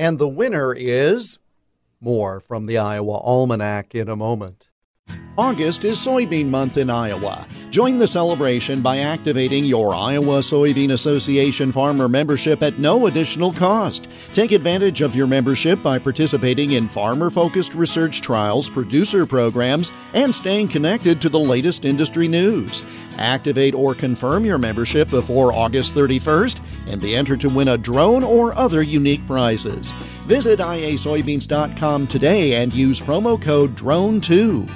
And the winner is. More from the Iowa Almanac in a moment. August is soybean month in Iowa. Join the celebration by activating your Iowa Soybean Association farmer membership at no additional cost. Take advantage of your membership by participating in farmer focused research trials, producer programs, and staying connected to the latest industry news. Activate or confirm your membership before August 31st and be entered to win a drone or other unique prizes. Visit iasoybeans.com today and use promo code DRONE2.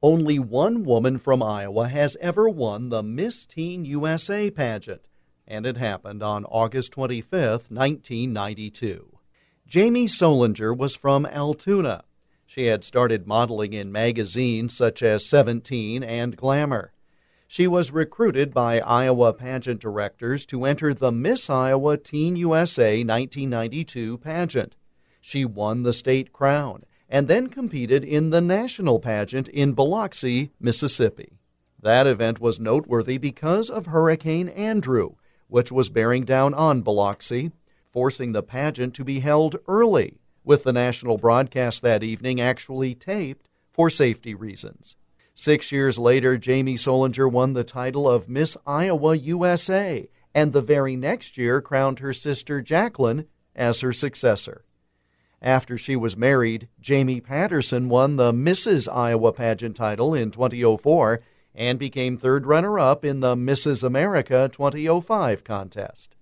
Only one woman from Iowa has ever won the Miss Teen USA pageant, and it happened on August 25, 1992. Jamie Solinger was from Altoona. She had started modeling in magazines such as Seventeen and Glamour. She was recruited by Iowa pageant directors to enter the Miss Iowa Teen USA 1992 pageant. She won the state crown and then competed in the national pageant in Biloxi, Mississippi. That event was noteworthy because of Hurricane Andrew, which was bearing down on Biloxi, forcing the pageant to be held early, with the national broadcast that evening actually taped for safety reasons. Six years later, Jamie Solinger won the title of Miss Iowa USA, and the very next year crowned her sister Jacqueline as her successor. After she was married, Jamie Patterson won the Mrs. Iowa pageant title in 2004 and became third runner up in the Mrs. America 2005 contest.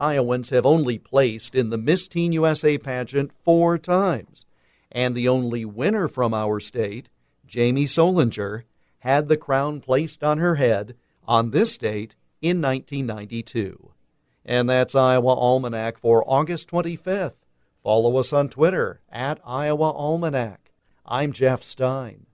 Iowans have only placed in the Miss Teen USA pageant four times, and the only winner from our state, Jamie Solinger, had the crown placed on her head on this date in 1992. And that's Iowa Almanac for August 25th. Follow us on Twitter at Iowa Almanac. I'm Jeff Stein.